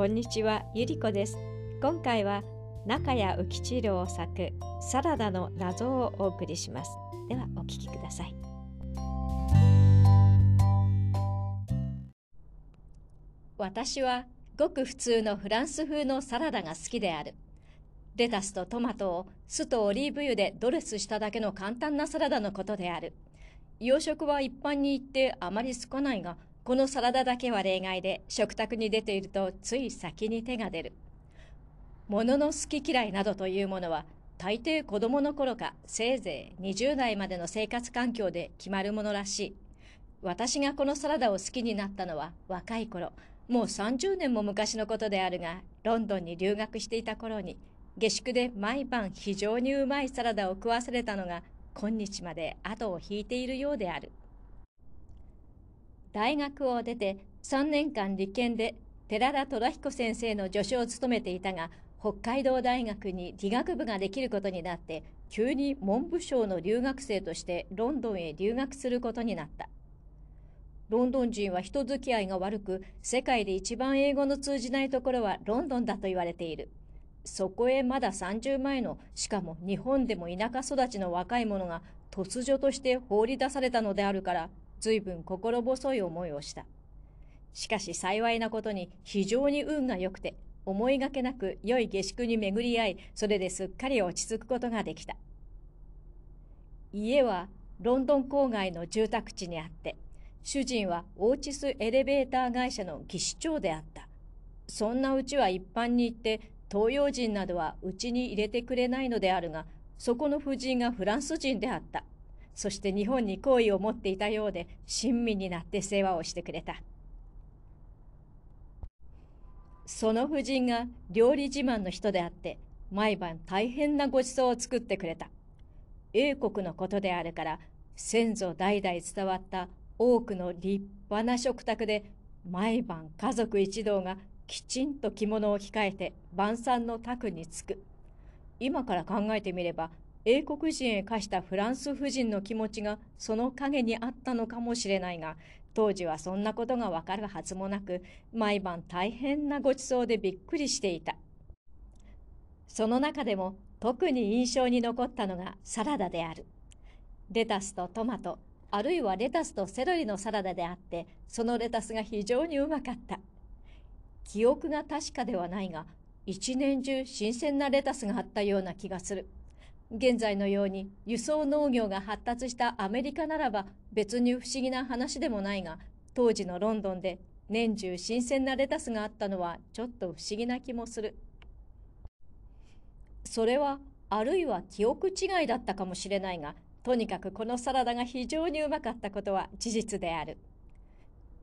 こんにちは、ゆりこです。今回は中谷浮吉郎作サラダの謎をお送りします。ではお聞きください。私はごく普通のフランス風のサラダが好きである。レタスとトマトを酢とオリーブ油でドレスしただけの簡単なサラダのことである。洋食は一般に言ってあまり少ないが、このサラダだけは例外で食卓に出ているとつい先に手が出る。物の好き嫌いなどというものは大抵子供の頃かせいぜい20代までの生活環境で決まるものらしい。私がこのサラダを好きになったのは若い頃、もう30年も昔のことであるが、ロンドンに留学していた頃に、下宿で毎晩非常にうまいサラダを食わされたのが今日まで後を引いているようである。大学を出て3年間理研で寺田虎彦先生の助手を務めていたが、北海道大学に理学部ができることになって、急に文部省の留学生としてロンドンへ留学することになった。ロンドン人は人付き合いが悪く、世界で一番英語の通じないところはロンドンだと言われている。そこへまだ30前の、しかも日本でも田舎育ちの若い者が突如として放り出されたのであるから、随分心細い思いをした。しかし幸いなことに非常に運が良くて、思いがけなく良い下宿に巡り合い、それですっかり落ち着くことができた。家はロンドン郊外の住宅地にあって、主人はオーチスエレベーター会社の技師長であった。そんなうちは一般に行って東洋人などはうちに入れてくれないのであるが、そこの夫人がフランス人であった。そして日本に好意を持っていたようで、親身になって世話をしてくれた。その夫人が料理自慢の人であって、毎晩大変なごちそうを作ってくれた。英国のことであるから、先祖代々伝わった多くの立派な食卓で毎晩家族一同がきちんと着物を着替えて晩餐の卓に着く。今から考えてみれば、英国人へ課したフランス夫人の気持ちがその陰にあったのかもしれないが、当時はそんなことがわかるはずもなく、毎晩大変なごちそうでびっくりしていた。その中でも特に印象に残ったのがサラダである。レタスとトマト、あるいはレタスとセロリのサラダであって、そのレタスが非常にうまかった。記憶が確かではないが、一年中新鮮なレタスがあったような気がする。現在のように輸送農業が発達したアメリカならば別に不思議な話でもないが、当時のロンドンで年中新鮮なレタスがあったのはちょっと不思議な気もする。それはあるいは記憶違いだったかもしれないが、とにかくこのサラダが非常にうまかったことは事実である。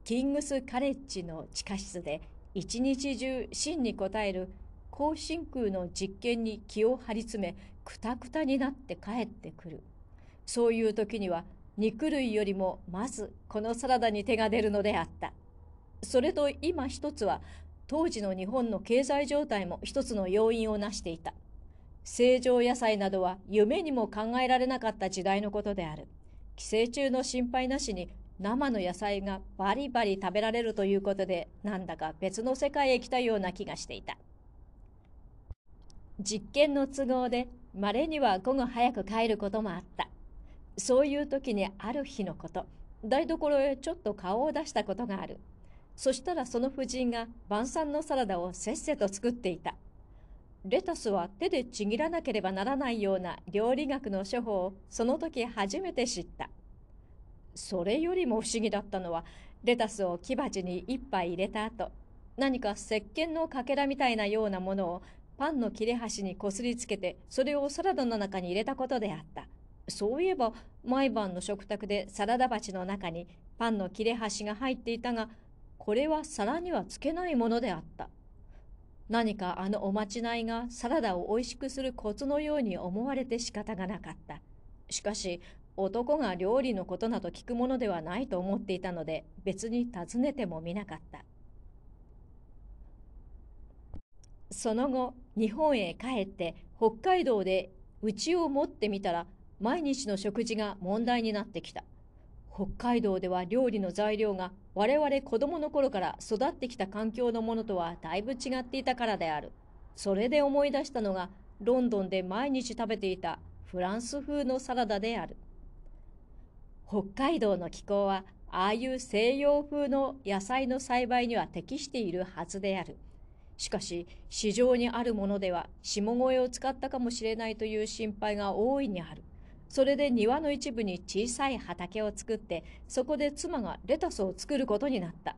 キングスカレッジの地下室で一日中真に答える高真空の実験に気を張り詰めくたくたになって帰ってくる。そういう時には肉類よりもまずこのサラダに手が出るのであった。それと今一つは当時の日本の経済状態も一つの要因を成していた。成城野菜などは夢にも考えられなかった時代のことである。寄生虫の心配なしに生の野菜がバリバリ食べられるということでなんだか別の世界へ来たような気がしていた。実験の都合で稀には午後早く帰ることもあった。そういう時にある日のこと、台所へちょっと顔を出したことがある。そしたらその夫人が晩餐のサラダをせっせと作っていた。レタスは手でちぎらなければならないような料理学の処方をその時初めて知った。それよりも不思議だったのは、レタスを木鉢に一杯入れた後、何か石鹸のかけらみたいなようなものをパンの切れ端にこすりつけて、それをサラダの中に入れたことであった。そういえば、毎晩の食卓でサラダ鉢の中にパンの切れ端が入っていたが、これは皿にはつけないものであった。何かあのおまちないがサラダを美味しくするコツのように思われて仕方がなかった。しかし、男が料理のことなど聞くものではないと思っていたので、別に尋ねてもみなかった。その後、日本へ帰って北海道で家を持ってみたら、毎日の食事が問題になってきた。北海道では料理の材料が我々子供の頃から育ってきた環境のものとはだいぶ違っていたからである。それで思い出したのがロンドンで毎日食べていたフランス風のサラダである。北海道の気候はああいう西洋風の野菜の栽培には適しているはずである。しかし市場にあるものでは下声を使ったかもしれないという心配が大いにある。それで庭の一部に小さい畑を作ってそこで妻がレタスを作ることになった。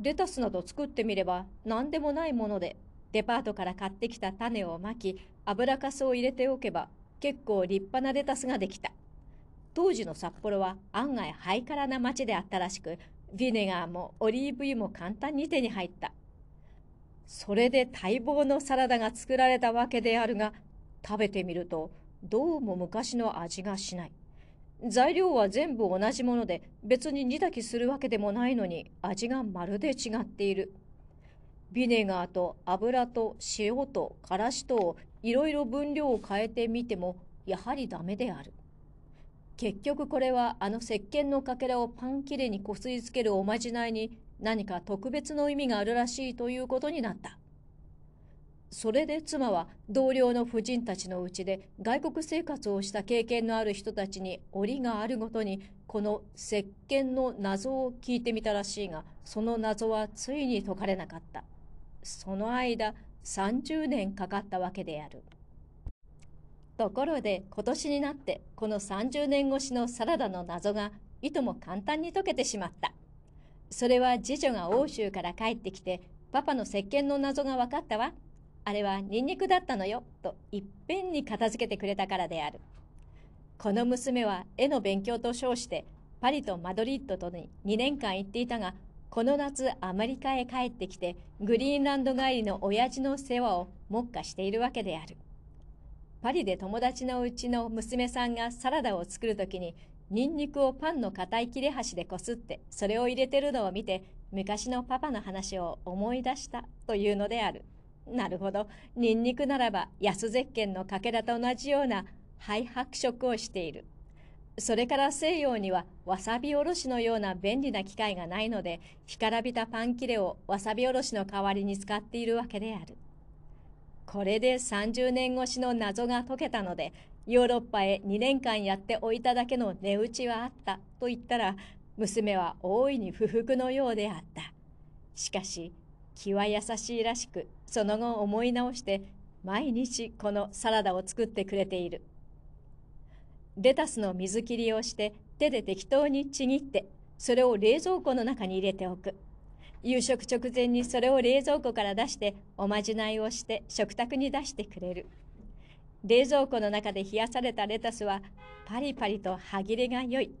レタスなど作ってみれば何でもないものでデパートから買ってきた種をまき油かすを入れておけば結構立派なレタスができた。当時の札幌は案外ハイカラな町であったらしくビネガーもオリーブ油も簡単に手に入った。それで待望のサラダが作られたわけであるが食べてみるとどうも昔の味がしない。材料は全部同じもので別に煮炊きするわけでもないのに味がまるで違っている。ビネガーと油と塩とからしとをいろいろ分量を変えてみてもやはりダメである。結局これはあの石鹸のかけらをパン切れにこすりつけるおまじないに何か特別の意味があるらしいということになった。それで妻は同僚の婦人たちのうちで外国生活をした経験のある人たちに折があるごとにこの石鹸の謎を聞いてみたらしいがその謎はついに解かれなかった。その間30年かかったわけである。ところで今年になってこの30年越しのサラダの謎がいとも簡単に解けてしまった。それは次女が欧州から帰ってきてパパの石鹸の謎が分かったわあれはニンニクだったのよ、といっぺんに片付けてくれたからである。この娘は絵の勉強と称して、パリとマドリッドとに2年間行っていたが、この夏アメリカへ帰ってきて、グリーンランド帰りの親父の世話を目下しているわけである。パリで友達のうちの娘さんがサラダを作るときに、ニンニクをパンの硬い切れ端でこすって、それを入れてるのを見て、昔のパパの話を思い出したというのである。なるほど。ニンニクならば安絶景のかけらと同じような灰白色をしている。それから西洋にはわさびおろしのような便利な機械がないので、干からびたパン切れをわさびおろしの代わりに使っているわけである。これで30年越しの謎が解けたので、ヨーロッパへ2年間やっておいただけの値打ちはあったと言ったら、娘は大いに不服のようであった。しかし、気は優しいらしく、その後思い直して毎日このサラダを作ってくれている。レタスの水切りをして手で適当にちぎってそれを冷蔵庫の中に入れておく。夕食直前にそれを冷蔵庫から出しておまじないをして食卓に出してくれる。冷蔵庫の中で冷やされたレタスはパリパリと歯切れが良い。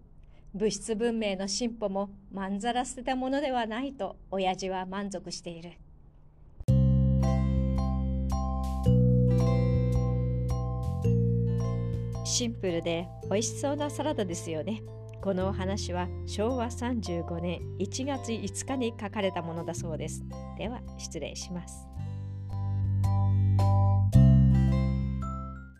物質文明の進歩もまんざら捨てたものではないと親父は満足している。シンプルで美味しそうなサラダですよね。このお話は昭和35年1月5日に書かれたものだそうです。では失礼します。